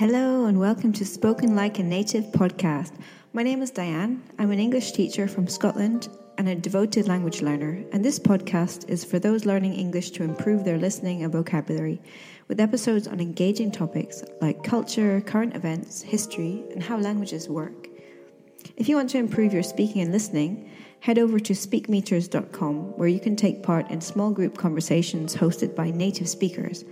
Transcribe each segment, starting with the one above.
Hello, and welcome to Spoken Like a Native podcast. My name is Diane. I'm an English teacher from Scotland and a devoted language learner, and this podcast is for those learning English to improve their listening and vocabulary, with episodes on engaging topics like culture, current events, history, and how languages work. If you want to improve your speaking and listening, head over to speakmeeters.com where you can take part in small group conversations hosted by native speakers.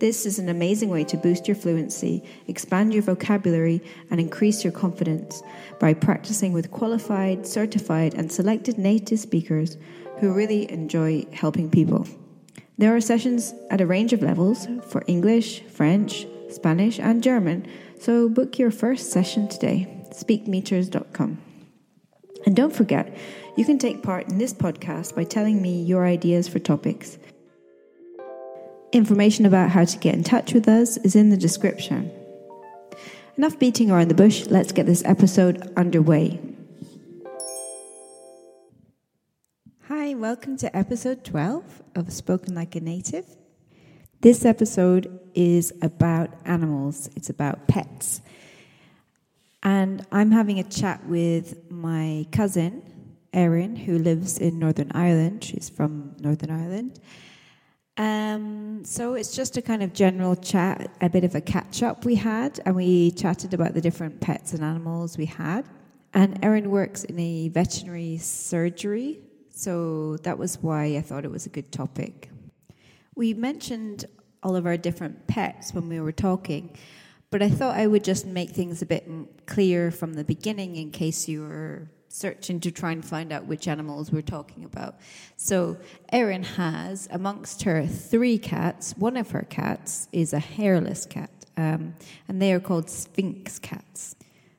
This is an amazing way to boost your fluency, expand your vocabulary, and increase your confidence by practicing with qualified, certified, and selected native speakers who really enjoy helping people. There are sessions at a range of levels for English, French, Spanish, and German, so book your first session today. Speakmeeters.com. And don't forget, you can take part in this podcast by telling me your ideas for topics. Information about how to get in touch with us is in the description. Enough beating around the bush, let's get this episode underway. Hi, welcome to episode 12 of Spoken Like a Native. This episode is about animals, it's about pets. And I'm having a chat with my cousin, Erin, who lives in Northern Ireland. She's from Northern Ireland. Um, so it's just a kind of general chat, a bit of a catch up we had, and we chatted about the different pets and animals we had. And Erin works in a veterinary surgery, so that was why I thought it was a good topic. We mentioned all of our different pets when we were talking, but I thought I would just make things a bit clear from the beginning in case you were searching to try and find out which animals we're talking about. So, Erin has, amongst her three cats, one of her cats is a hairless cat, um, and they are called Sphinx cats.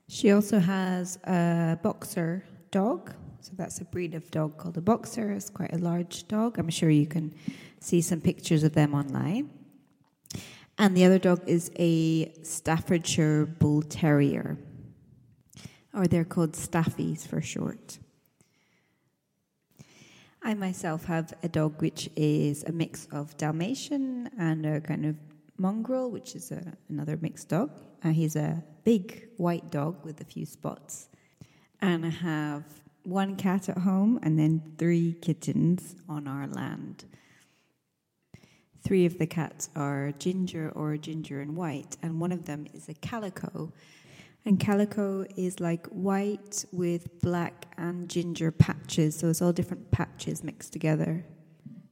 She also has a boxer dog. So, that's a breed of dog called a boxer. It's quite a large dog. I'm sure you can see some pictures of them online. And the other dog is a Staffordshire Bull Terrier or they're called staffies for short. I myself have a dog which is a mix of Dalmatian and a kind of mongrel, which is a, another mixed dog. Uh, he's a big white dog with a few spots. And I have one cat at home and then three kittens on our land. Three of the cats are ginger or ginger and white, and one of them is a calico, and calico is like white with black and ginger patches, so it's all different patches mixed together.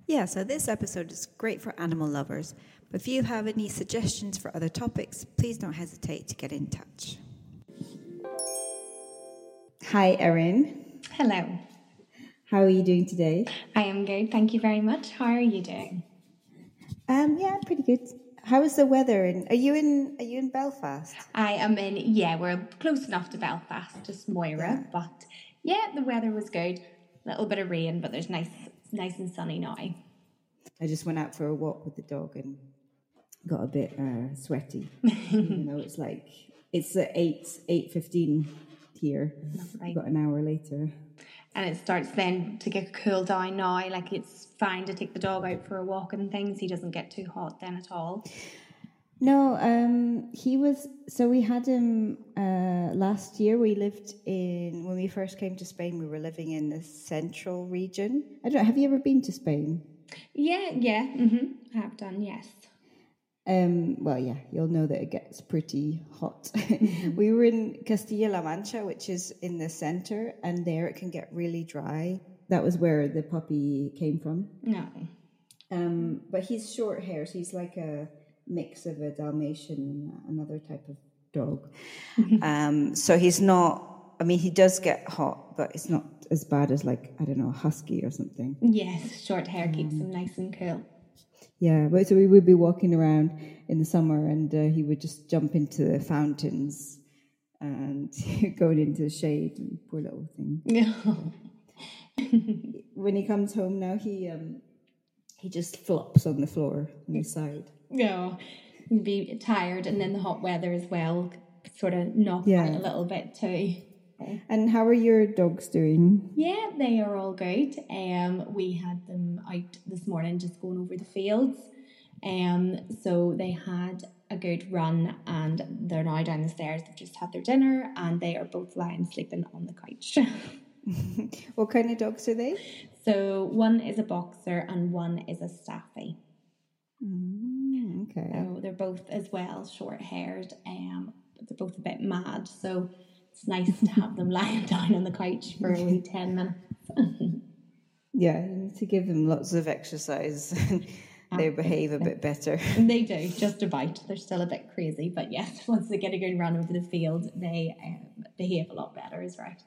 Yeah, so this episode is great for animal lovers. But if you have any suggestions for other topics, please don't hesitate to get in touch. Hi, Erin. Hello. How are you doing today? I am good. Thank you very much. How are you doing? Um, yeah, pretty good. How is the weather? In, are you in? Are you in Belfast? I am in. Yeah, we're close enough to Belfast, just Moira. Yeah. But yeah, the weather was good. A little bit of rain, but there's nice, nice and sunny now. I just went out for a walk with the dog and got a bit uh, sweaty. you know, it's like it's at eight eight fifteen here. Right. Got an hour later and it starts then to get cool down now. Like it's fine to take the dog out for a walk and things. He doesn't get too hot then at all. No, um, he was. So we had him uh, last year. We lived in when we first came to Spain. We were living in the central region. I don't. know, Have you ever been to Spain? Yeah, yeah, mm-hmm. I have done. Yes. Um, well, yeah, you'll know that it gets pretty hot. Mm-hmm. we were in Castilla-La Mancha, which is in the center, and there it can get really dry. That was where the puppy came from. No. Um, but he's short hair, so he's like a mix of a Dalmatian and another type of dog. Mm-hmm. um, so he's not. I mean, he does get hot, but it's not as bad as like I don't know, a husky or something. Yes, short hair keeps um, him nice and cool. Yeah, but so we would be walking around in the summer, and uh, he would just jump into the fountains and going into the shade. And poor little thing. Yeah. when he comes home now, he um, he just flops on the floor on his side. Yeah, he'd be tired, and then the hot weather as well sort of knock yeah. out a little bit too. And how are your dogs doing? Yeah, they are all good. Um, we had them out this morning just going over the fields. Um, so they had a a good run and they're now down the stairs. They've just had their dinner and they are both lying sleeping on the couch. what kind of dogs are they? So one is a boxer and one is a staffy. Mm, okay. So they're both as well short haired. Um, they're both a bit mad. So it's nice to have them lying down on the couch for a wee ten minutes. yeah, you need to give them lots of exercise. they behave a bit better. They do, just a about. They're still a bit crazy, but yes, once they get a good run over the field, they um, behave a lot better, is right.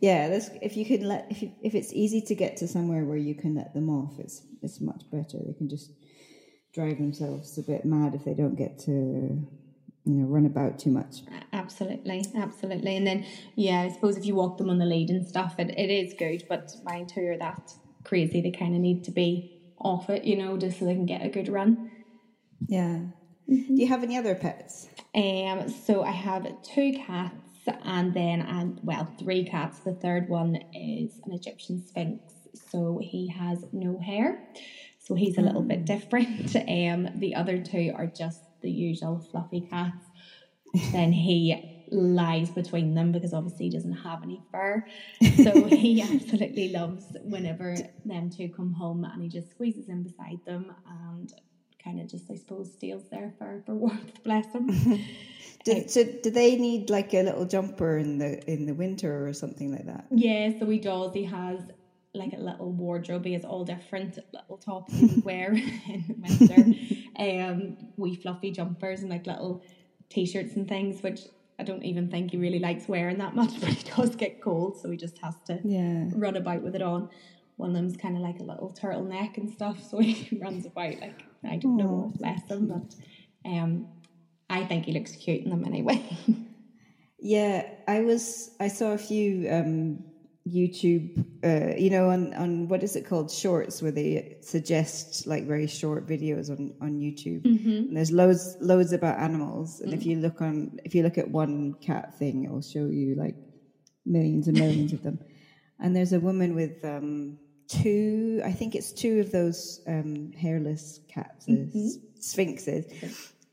yeah, that's, if you can let if you, if it's easy to get to somewhere where you can let them off, it's it's much better. They can just drive themselves a bit mad if they don't get to you know run about too much absolutely absolutely and then yeah i suppose if you walk them on the lead and stuff it, it is good but mine too are that crazy they kind of need to be off it, you know, just so they can get a good run. Yeah. Mm-hmm. Do you have any other pets? Um, so I have two cats and then and well, three cats. The third one is an Egyptian Sphinx, so he has no hair, so he's a little bit mm. different. Um, the other two are just the usual fluffy cats. then he lies between them because obviously he doesn't have any fur. So he absolutely loves whenever them two come home and he just squeezes in beside them and kind of just I suppose steals their fur for warmth. Bless them. do, so do they need like a little jumper in the in the winter or something like that? Yeah, so he does. He has like a little wardrobe. He has all different little tops he wear in winter. Um, wee fluffy jumpers and like little t-shirts and things, which I don't even think he really likes wearing that much, but he does get cold, so he just has to yeah. run about with it on. One of them's kind of like a little turtleneck and stuff, so he runs about like I don't Aww. know, bless him, but um, I think he looks cute in them anyway. yeah, I was I saw a few um, YouTube, uh, you know, on, on what is it called, shorts, where they suggest like very short videos on on YouTube. Mm-hmm. And there's loads loads about animals, and mm-hmm. if you look on if you look at one cat thing, it will show you like millions and millions of them. And there's a woman with um, two, I think it's two of those um, hairless cats, mm-hmm. sphinxes,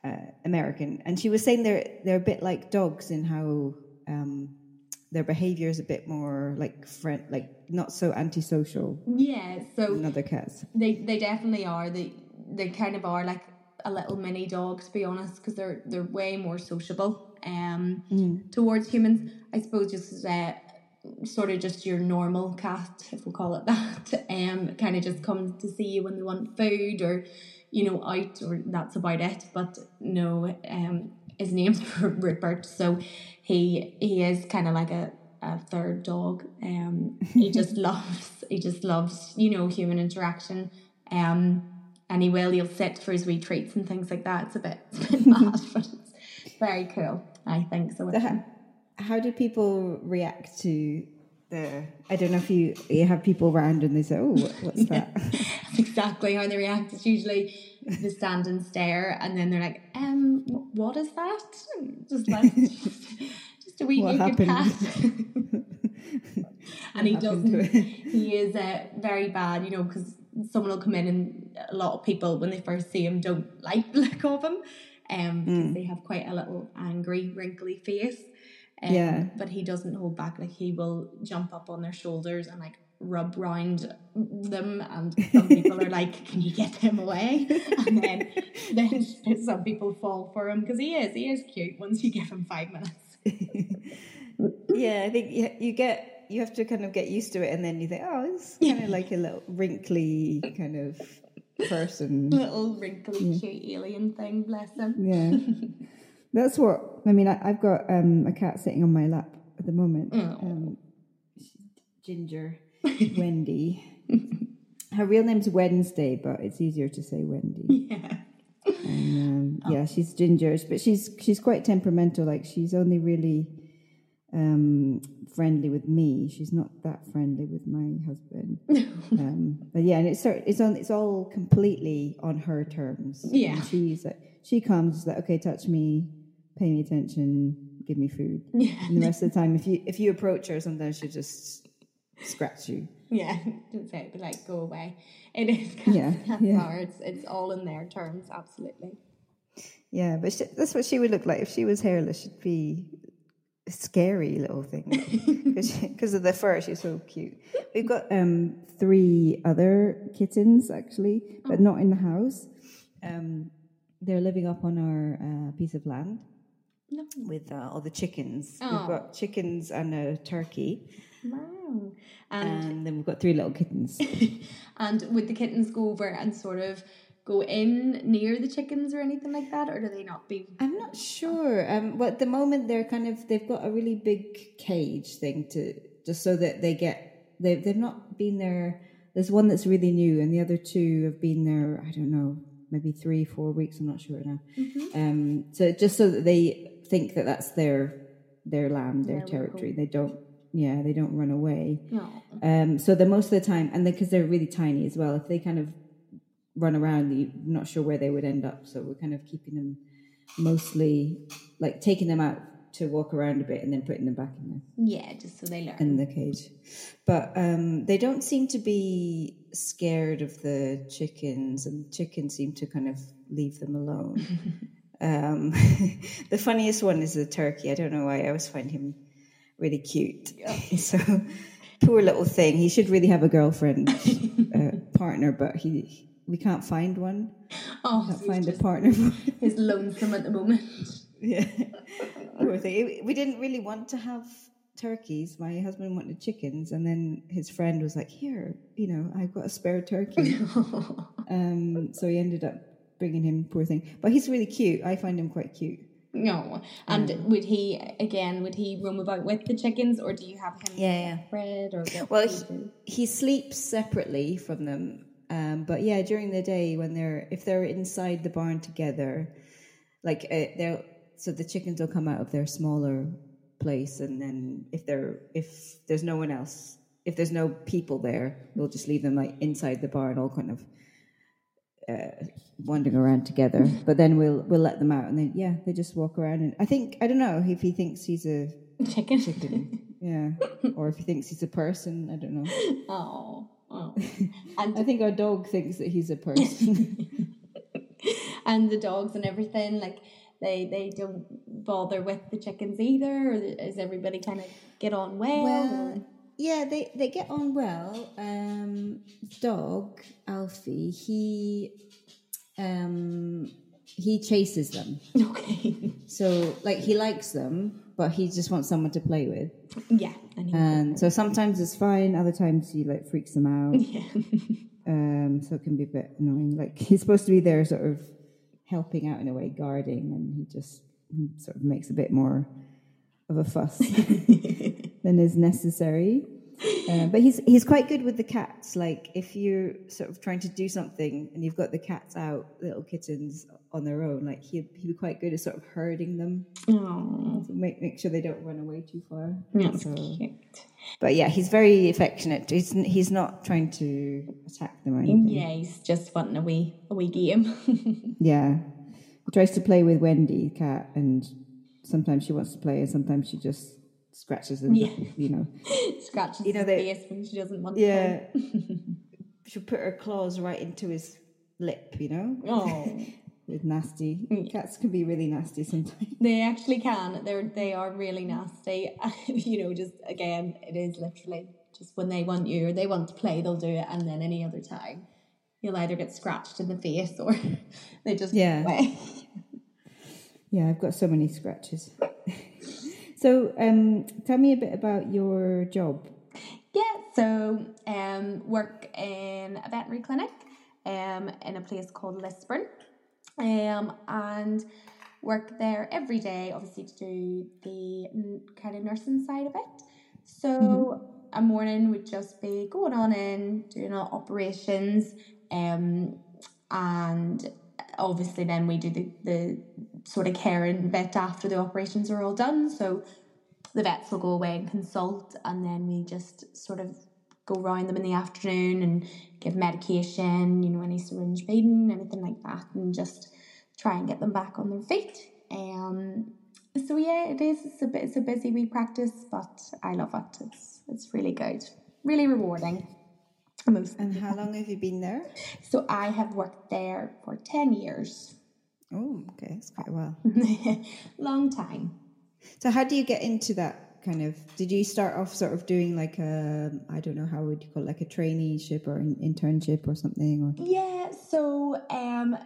uh, American, and she was saying they're they're a bit like dogs in how. Um, their behavior is a bit more like friend, like not so antisocial. Yeah, so than other cats. They they definitely are. They they kind of are like a little mini dog to be honest, because they're they're way more sociable um mm. towards humans. I suppose just uh, sort of just your normal cat, if we call it that. Um, kind of just comes to see you when they want food or you know out or that's about it. But no, um, his name's Rupert, so he he is kind of like a, a third dog. Um, he just loves he just loves you know human interaction. Um, and he will he'll sit for his wee treats and things like that. It's a bit, it's a bit mad, but it's very cool. I think so. How, how do people react to the? I don't know if you you have people around and they say, "Oh, what's that?" Exactly how they react. It's usually the stand and stare, and then they're like, "Um, what is that?" Just like just, a wee what naked cat. and he doesn't. He is uh, very bad, you know, because someone will come in and a lot of people when they first see him don't like the look of him, um, mm. they have quite a little angry, wrinkly face. Um, yeah. But he doesn't hold back. Like he will jump up on their shoulders and like rub round them and some people are like can you get him away? And then then some people fall for him because he is he is cute once you give him five minutes. Yeah i think you, you get you have to kind of get used to it and then you think oh it's kind of like a little wrinkly kind of person. Little wrinkly yeah. cute alien thing bless him. Yeah. That's what i mean I, have got um, a cat sitting on my lap at the moment. Um, ginger Wendy. Her real name's Wednesday, but it's easier to say Wendy. Yeah. And, um, oh. Yeah, she's gingerish, but she's she's quite temperamental. Like she's only really um, friendly with me. She's not that friendly with my husband. um, but yeah, and it's it's on it's all completely on her terms. Yeah, and she's like, she comes like okay, touch me, pay me attention, give me food. Yeah, and the rest of the time, if you if you approach her, sometimes she just scratch you. Yeah, don't say it, but like go away. It is kind yeah, of yeah. It's, it's all in their terms, absolutely. Yeah, but she, that's what she would look like if she was hairless. She'd be a scary little thing because of the fur. She's so cute. We've got um, three other kittens actually, but not in the house. Um, they're living up on our uh, piece of land with uh, all the chickens. Oh. We've got chickens and a turkey, Wow. And and then we've got three little kittens. and would the kittens go over and sort of go in near the chickens or anything like that, or do they not be? I'm not sure. Um, but at the moment they're kind of they've got a really big cage thing to just so that they get they they've not been there. There's one that's really new, and the other two have been there. I don't know, maybe three, four weeks. I'm not sure now. Um, so just so that they think that that's their their land, their Their territory. They don't. Yeah, they don't run away. No. Um, so the most of the time, and because they're really tiny as well, if they kind of run around, you're not sure where they would end up. So we're kind of keeping them mostly like taking them out to walk around a bit and then putting them back in the Yeah, just so they learn. in the cage. But um, they don't seem to be scared of the chickens, and chickens seem to kind of leave them alone. um, the funniest one is the turkey. I don't know why. I always find him really cute. so poor little thing. He should really have a girlfriend uh, partner, but he we can't find one. oh, Can't find a partner. he's lonesome at the moment. yeah. Poor thing. We didn't really want to have turkeys. My husband wanted chickens, and then his friend was like, "Here, you know, I've got a spare turkey." um, so he ended up bringing him. Poor thing, but he's really cute. I find him quite cute. No. And would he again? Would he roam about with the chickens, or do you have him Yeah, yeah. separate, or Well, he, he sleeps separately from them. Um, but yeah, during the day when they're if they're inside the barn together, like uh, they'll so the chickens will come out of their smaller place, and then if they're if there's no one else, if there's no people there, we'll just leave them like inside the barn, all kind of uh, wandering around together. But then we'll we'll let them out, and then yeah, they just walk around. And I think I don't know if he thinks he's a chicken? chicken, yeah, or if he thinks he's a person. I don't know. Oh. Oh. I think our dog thinks that he's a person. and the dogs and everything like they they don't bother with the chickens either or is everybody kind of get on well, well, yeah, they, they get on well. Um, dog Alfie, he um, he chases them. okay So like he likes them, but he just wants someone to play with. yeah and And so sometimes it's fine, other times he like freaks them out. yeah Um, so it can be a bit annoying. Like he's supposed to be there, sort of helping out in a way, guarding, and he just sort of makes a bit more of a fuss than is necessary. Uh, but he's he's quite good with the cats. Like if you're sort of trying to do something and you've got the cats out, little kittens on their own, like he he'd be quite good at sort of herding them, to make make sure they don't run away too far. that's So- cute but yeah, he's very affectionate. He's he's not trying to attack them or anything. yeah he's just wanting a wee a wee game Yeah. He tries to play with Wendy, cat, and sometimes she wants to play and sometimes she just scratches him, Yeah. you know. scratches You know, they- face when she doesn't want Yeah. She'll put her claws right into his lip, you know, oh with nasty. Mm. Cats can be really nasty sometimes. They actually can. They're they are really nasty. you know, just again, it is literally just when they want you or they want to play, they'll do it, and then any other time, you'll either get scratched in the face or they just Yeah. Yeah, I've got so many scratches. So, um, tell me a bit about your job. Yeah, so um, work in a veterinary clinic um, in a place called Lisburn um, and work there every day, obviously, to do the kind of nursing side of it. So a morning would just be going on in, doing our operations, um, and obviously then we do the, the sort of care and vet after the operations are all done. So the vets will go away and consult, and then we just sort of go round them in the afternoon and give medication, you know, any syringe feeding, anything like that, and just try and get them back on their feet. Um, so yeah, it is. It's a bit. It's a busy wee practice, but I love it. It's it's really good, really rewarding. And how long have you been there? So I have worked there for ten years. Oh, okay, it's quite a while. Long time. So, how do you get into that kind of? Did you start off sort of doing like a, I don't know, how would you call it, like a traineeship or an internship or something? Or Yeah, so um,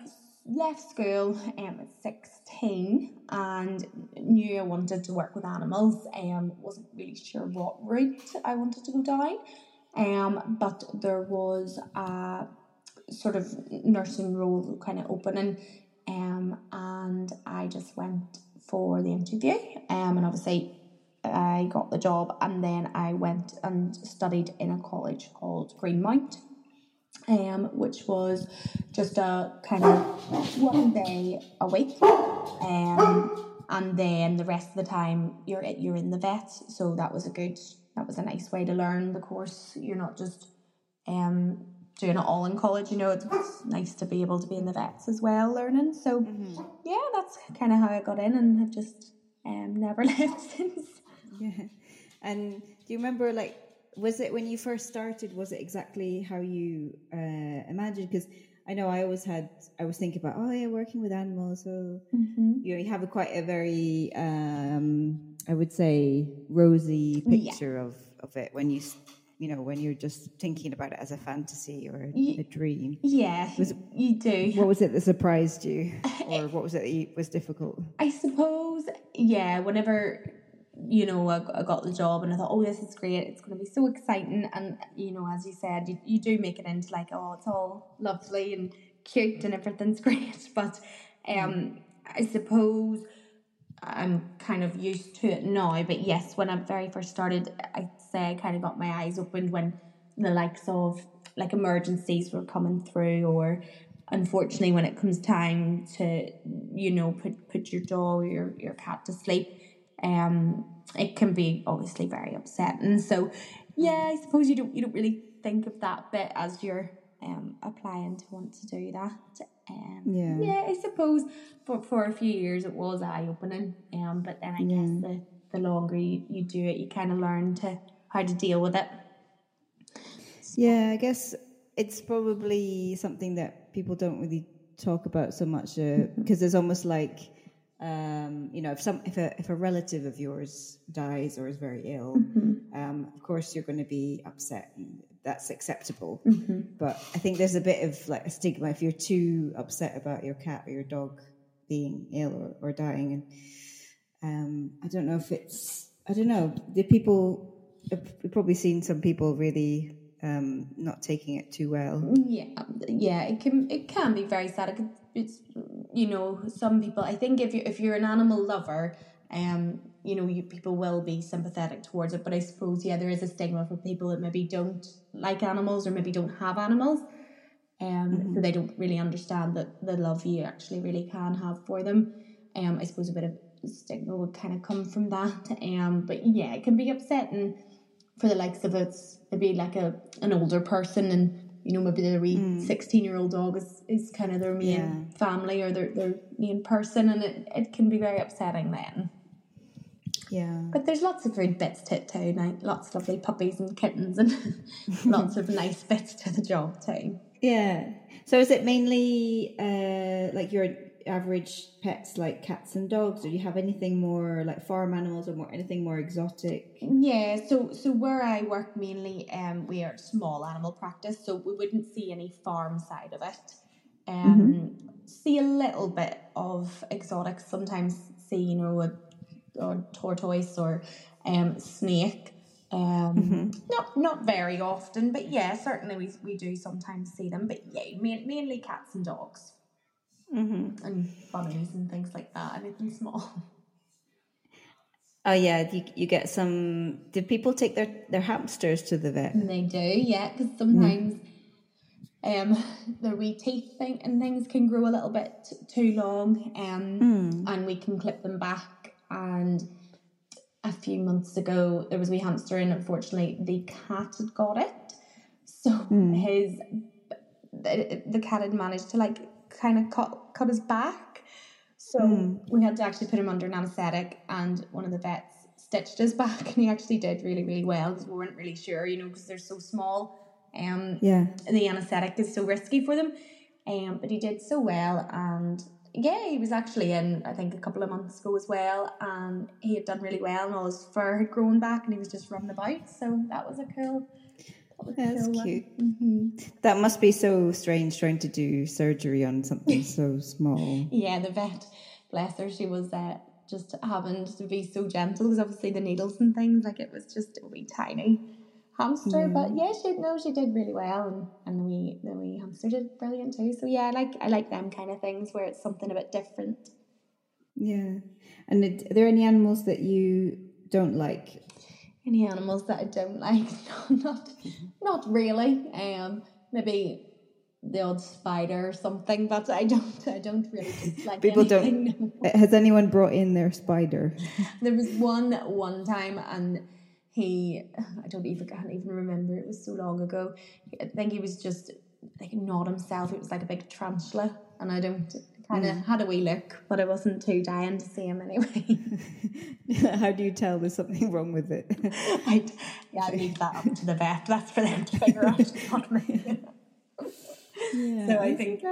left school um, at 16 and knew I wanted to work with animals. Um, wasn't really sure what route I wanted to go down. Um, but there was a sort of nursing role kind of opening um, and I just went for the interview um, and obviously I got the job and then I went and studied in a college called Greenmount um, which was just a kind of one day a week. Um, and then the rest of the time you're you're in the vet, so that was a good that was a nice way to learn the course. You're not just um doing it all in college, you know, it's, nice to be able to be in the vets as well learning. So yeah, that's kind of how I got in and have just um never left since. yeah, and do you remember like was it when you first started? Was it exactly how you uh, imagined? Because I know I always had I was thinking about oh yeah, working with animals. So Mm-hmm. you know you have a quite a very um, I would say rosy picture of of it when you you know when you're just thinking about it as a fantasy or a, dream. Yeah, you do. What was it that surprised you, or what was it that you, was difficult? I suppose, yeah, whenever, you know, I, I got the job and I thought, oh, this is great, it's going to be so exciting. And, you know, as you said, you, you do make it into like, oh, it's all lovely and cute and everything's great. But um, I suppose I'm kind of used to it now. But yes, when I very first started, I'd say I kind of got my eyes opened when the likes of like emergencies were coming through or unfortunately when it comes time to you know put put your dog or your, your cat to sleep um it can be obviously very upsetting so yeah i suppose you don't you don't really think of that bit as you're um applying to want to do that um Yeah. yeah i suppose for for a few years it was eye-opening um but then i guess the the longer you, you do it you kind of learn to how to deal with it Yeah, I guess it's probably something that people don't really talk about so much because there's almost like um, you know if some if a if a relative of yours dies or is very ill, um, of course you're going to be upset. and That's acceptable, but I think there's a bit of like a stigma if you're too upset about your cat or your dog being ill or, or dying, and um, I don't know if it's I don't know. The people I've probably seen some people really um, not taking it too well. Yeah, yeah, it can it can be very sad. It can, it's you know some people. I think if you if you're an animal lover, um, you know you people will be sympathetic towards it. But I suppose yeah, there is a stigma for people that maybe don't like animals or maybe don't have animals, um, so they don't really understand that the love you actually really can have for them. Um, I suppose a bit of stigma would kind of come from that. Um, but yeah, it can be upsetting for the likes of it's maybe like a an older person and you know maybe their wee 16 year old dog is, is kind of their main Yeah. family or their, their main person and it, it can be very upsetting then Yeah. but there's lots of good bits to it too like lots of lovely puppies and kittens and lots of nice bits to the job too Yeah. So is it mainly uh, like your average pets like cats and dogs, or do you have anything more like farm animals or more anything more exotic? Yeah, so so where I work mainly, um, we are small animal practice, so we wouldn't see any farm side of it. Um, see a little bit of exotics. Sometimes see you know a, or tortoise or um snake. Um, not not very often, but yeah, certainly we we do sometimes see them. But yeah, main, mainly cats and dogs Mm-hmm. and bunnies and things like that. Anything small. Oh yeah, you, you get some. Did people take their their hamsters to the vet? And they do, yeah, because sometimes um their wee teeth thing and things can grow a little bit t- too long, um, and we can clip them back. And a few months ago, there was a wee hamster, and unfortunately, the cat had got it. So his the, cat had managed to like kind of cut cut his back. So we had to actually put him under an anaesthetic, and one of the vets stitched his back, and he actually did really, really well because we weren't really sure, you know, because they're so small. Um, Yeah. the anaesthetic is so risky for them. Um, but he did so well, and yeah, he was actually in, I think, a couple of months ago as well, and he had done really well, and all his fur had grown back, and he was just running about. So that was a cool. That was That's cool cute. hmm That must be so strange trying to do surgery on something so small. Yeah, the vet, bless her, she was uh, just having to be so gentle because obviously the needles and things, like it was just a wee tiny hamster. But yeah, she no, she did really well, and and the wee the wee hamster did brilliant too. So yeah, I like I like them kind of things where it's something a bit different. Yeah. And it, are there any animals that you don't like? Any animals that I don't like? No, not not really. Um, maybe the odd spider or something, but I don't I don't really like People anything, don't. Has anyone brought in their spider? There was one one time, and he, I don't even, I can't even remember. It was so long ago. I think he was just like not himself. It was like a big tarantula, and I don't kind of hmm. had a wee look, but I wasn't too dying to see him anyway. How do you tell there's something wrong with it? I'd, yeah, I'd leave that up to the vet. That's for them to figure out, not me. Yeah, So I think-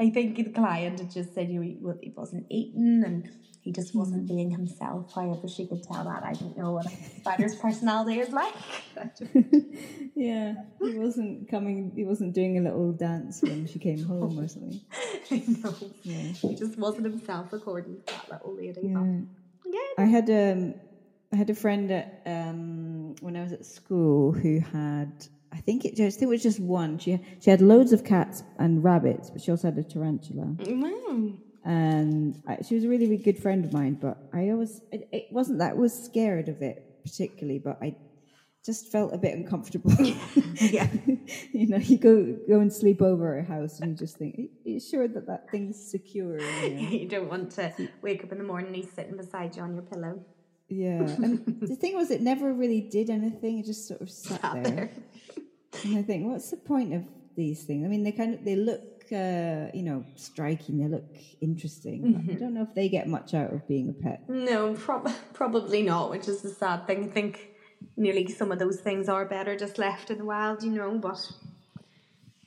I think the client had just said you know, he, well, he wasn't eating and he just wasn't being himself. However, she could tell that. I don't know what a spider's personality is like. yeah. He wasn't coming. He wasn't doing a little dance when she came home or something. I know. Yeah. He just wasn't himself according to that little lady. Yeah. Yeah. I had um, I had a friend at, um, when I was at school who had. I think it just it was just one. She she had loads of cats and rabbits, but she also had a tarantula. Wow. And I, she was a really, really good friend of mine. But I always, it, it wasn't that I was scared of it particularly, but I just felt a bit uncomfortable. Yeah. you know, you go go and sleep over at a house, and you just think, "Are you sure that that thing's secure?" You know? You don't want to wake up in the morning and he's sitting beside you on your pillow. Yeah, and the thing was, it never really did anything. It just sort of sat, Sat there. there. and I think, what's the point of these things? I mean, they kind of they look, uh, you know, striking. They look interesting. Mm-hmm. I don't know if they get much out of being a pet. No, prob- probably not, which is the sad thing. I think nearly some of those things are better just left in the wild, you know, but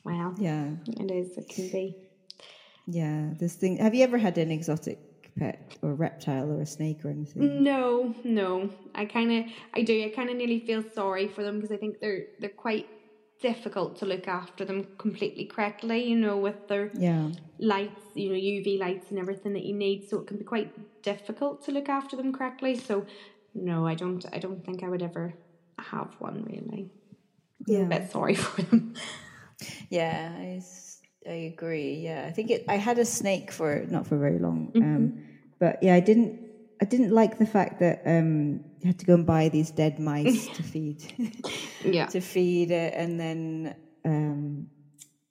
well, Yeah, it is, it can be. yeah. This thing. Have you ever had an exotic pet or a reptile or a snake or anything? No, no. I kind of, I do. I kind of nearly feel sorry for them because I think they're they're quite difficult to look after them completely correctly. You know, with their Yeah, lights, you know, UV lights and everything that you need, so it can be quite difficult to look after them correctly. So, no, I don't. I don't think I would ever have one really. I'm Yeah. a bit sorry for them. yeah. I, I agree. Yeah, I think it. I had a snake for not for very long, um, but yeah, I didn't. I didn't like the fact that um, you had to go and buy these dead mice to feed. Yeah. to feed it, and then um,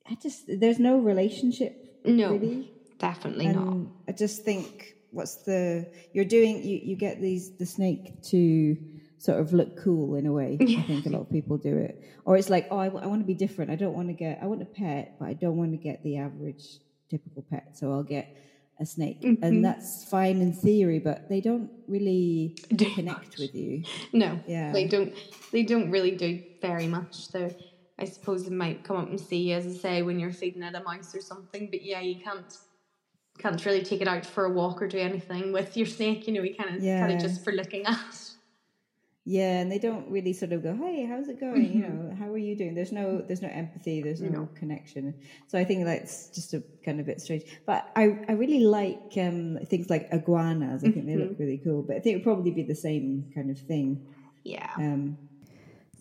I just there's no relationship No, really, definitely not. and I just think what's the you're doing you you get these the snake to sort of look cool in a way. I think a lot of people do it, or it's like oh I, want to be different. I don't want to get I want a pet, but I don't want to get the average typical pet, so I'll get a snake, and mm-hmm. that's fine in theory, but they don't really Do connect with you. No, Yeah. they don't. They don't really do very much. They, I suppose, they might come up and see you, as I say, when you're feeding it a mouse or something. But yeah, you can't can't really take it out for a walk or do anything with your snake. You know, you kind of kind of just for looking at. Yeah, and they don't really sort of go, "Hey, how's it going? You know, how are you doing?" There's no, there's no empathy. There's no, connection. So I think that's just a kind of bit strange. But I, I really like um, things like iguanas. I think they look really cool. But I think it would probably be the same kind of thing. Yeah. Um,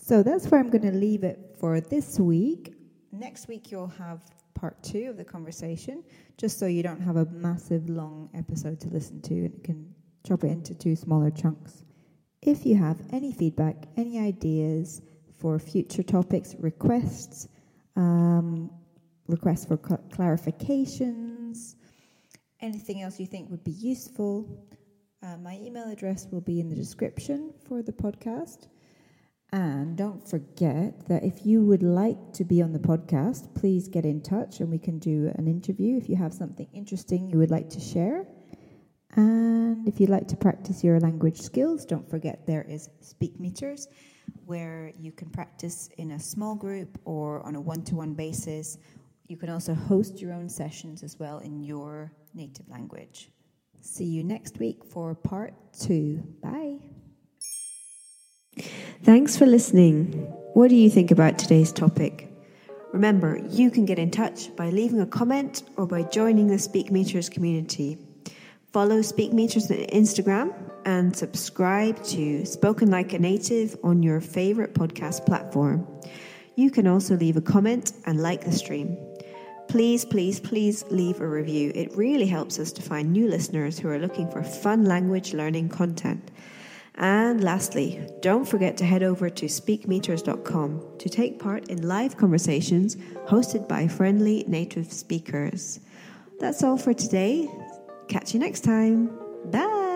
so that's where I'm going to leave it for this week. Next week you'll have part two of the conversation, just so you don't have a massive long episode to listen to, and you can chop it into two smaller chunks. If you have any feedback, any ideas for future topics, requests, um, requests for cl- clarifications, anything else you think would be useful, uh, my email address will be in the description for the podcast. And don't forget that if you would like to be on the podcast, please get in touch and we can do an interview if you have something interesting you would like to share. And if you'd like to practice your language skills, don't forget there is Speakmeeters, where you can practice in a small group or on a one to one basis. You can also host your own sessions as well in your native language. See you next week for part two. Bye. Thanks for listening. What do you think about today's topic? Remember, you can get in touch by leaving a comment or by joining the Speakmeeters community. Follow Speakmeeters on Instagram and subscribe to Spoken Like a Native on your favorite podcast platform. You can also leave a comment and like the stream. Please, please, please leave a review. It really helps us to find new listeners who are looking for fun language learning content. And lastly, don't forget to head over to speakmeeters.com to take part in live conversations hosted by friendly native speakers. That's all for today. Catch you next time. Bye.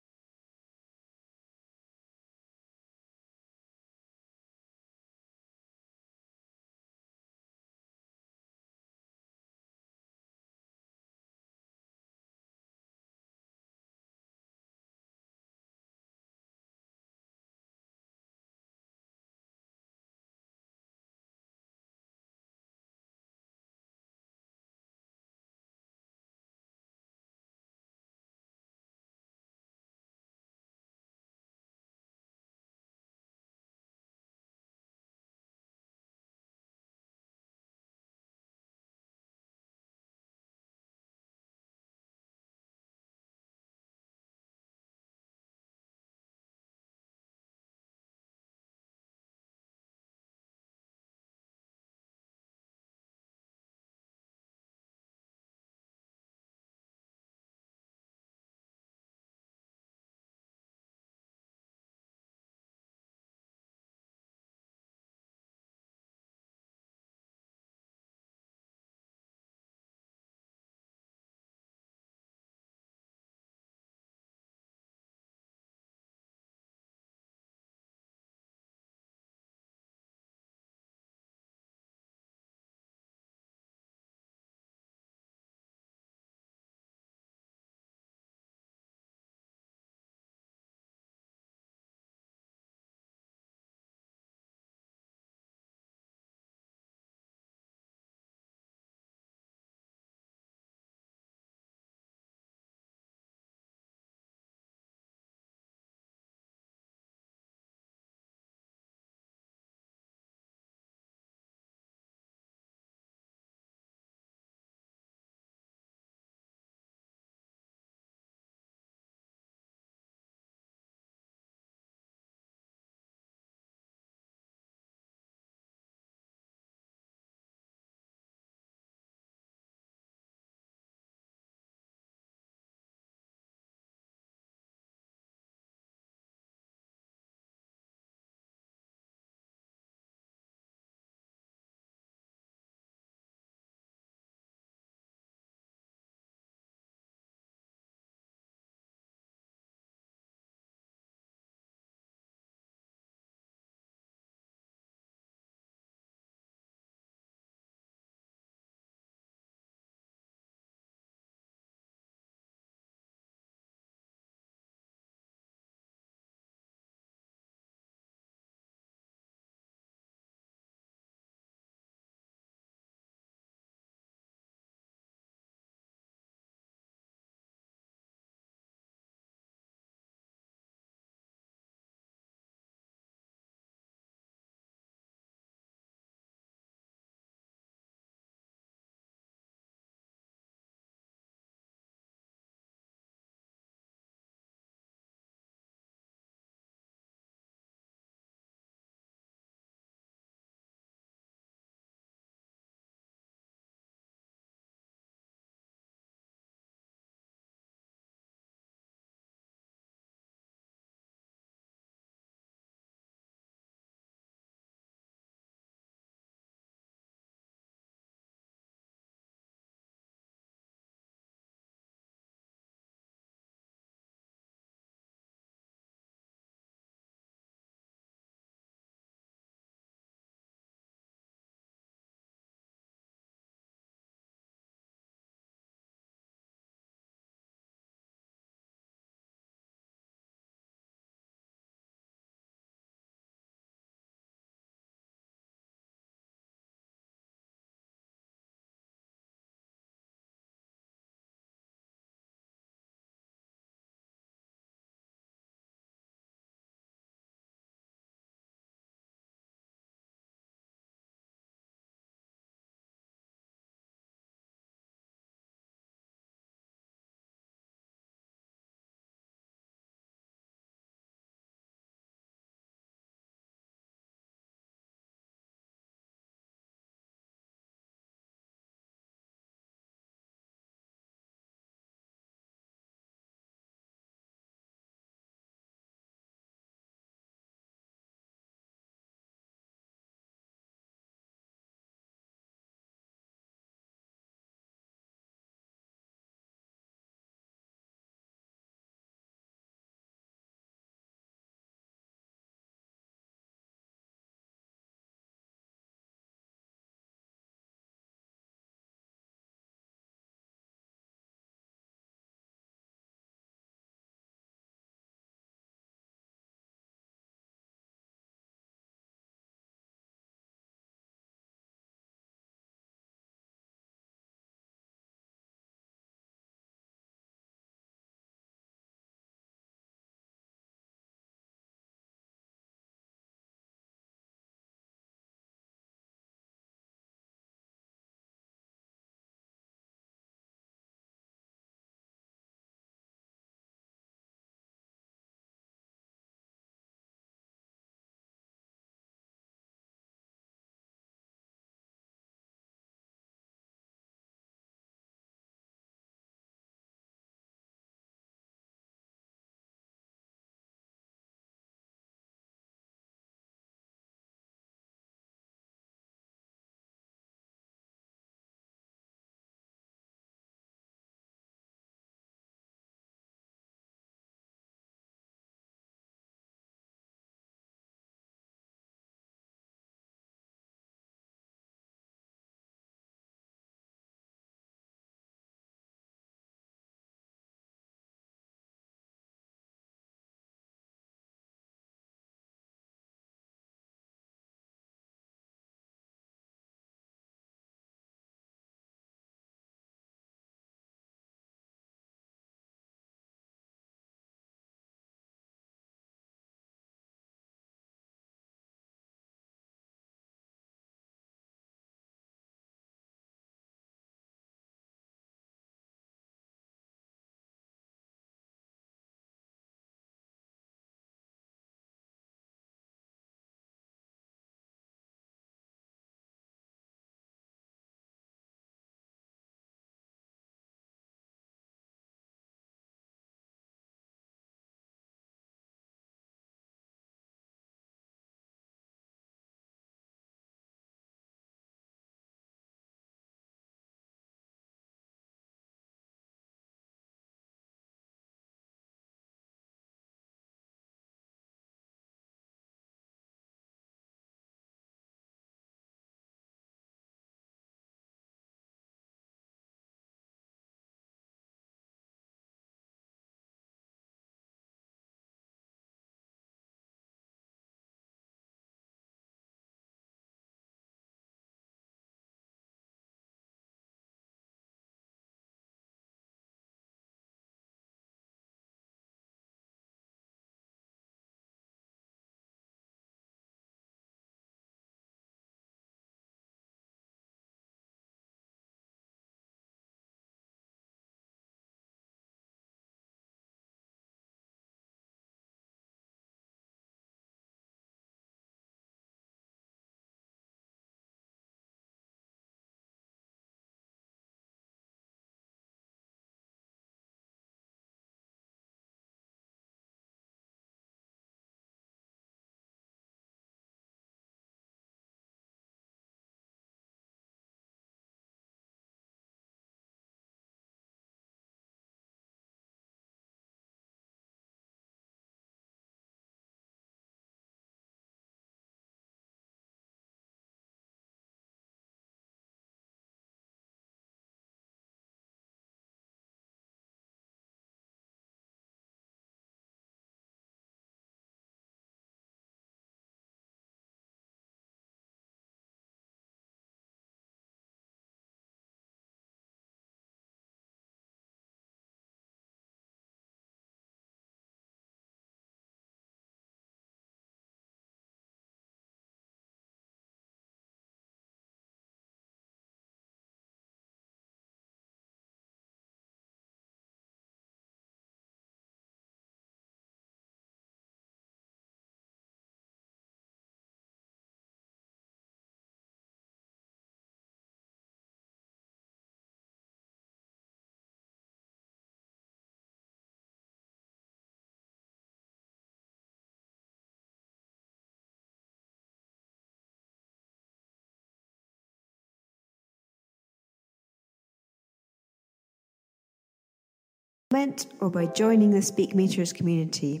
Comment or by joining the Speakmeeters community.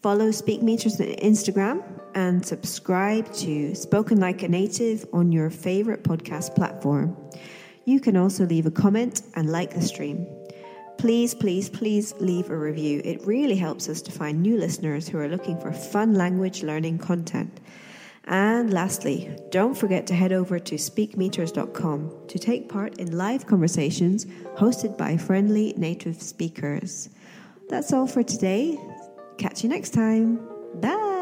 Follow Speakmeeters on Instagram and subscribe to Spoken Like a Native on your favorite podcast platform. You can also leave a comment and like the stream. Please, please, please leave a review. It really helps us to find new listeners who are looking for fun language learning content. And lastly, don't forget to head over to speakmeeters.com to take part in live conversations hosted by friendly native speakers. That's all for today. Catch you next time. Bye.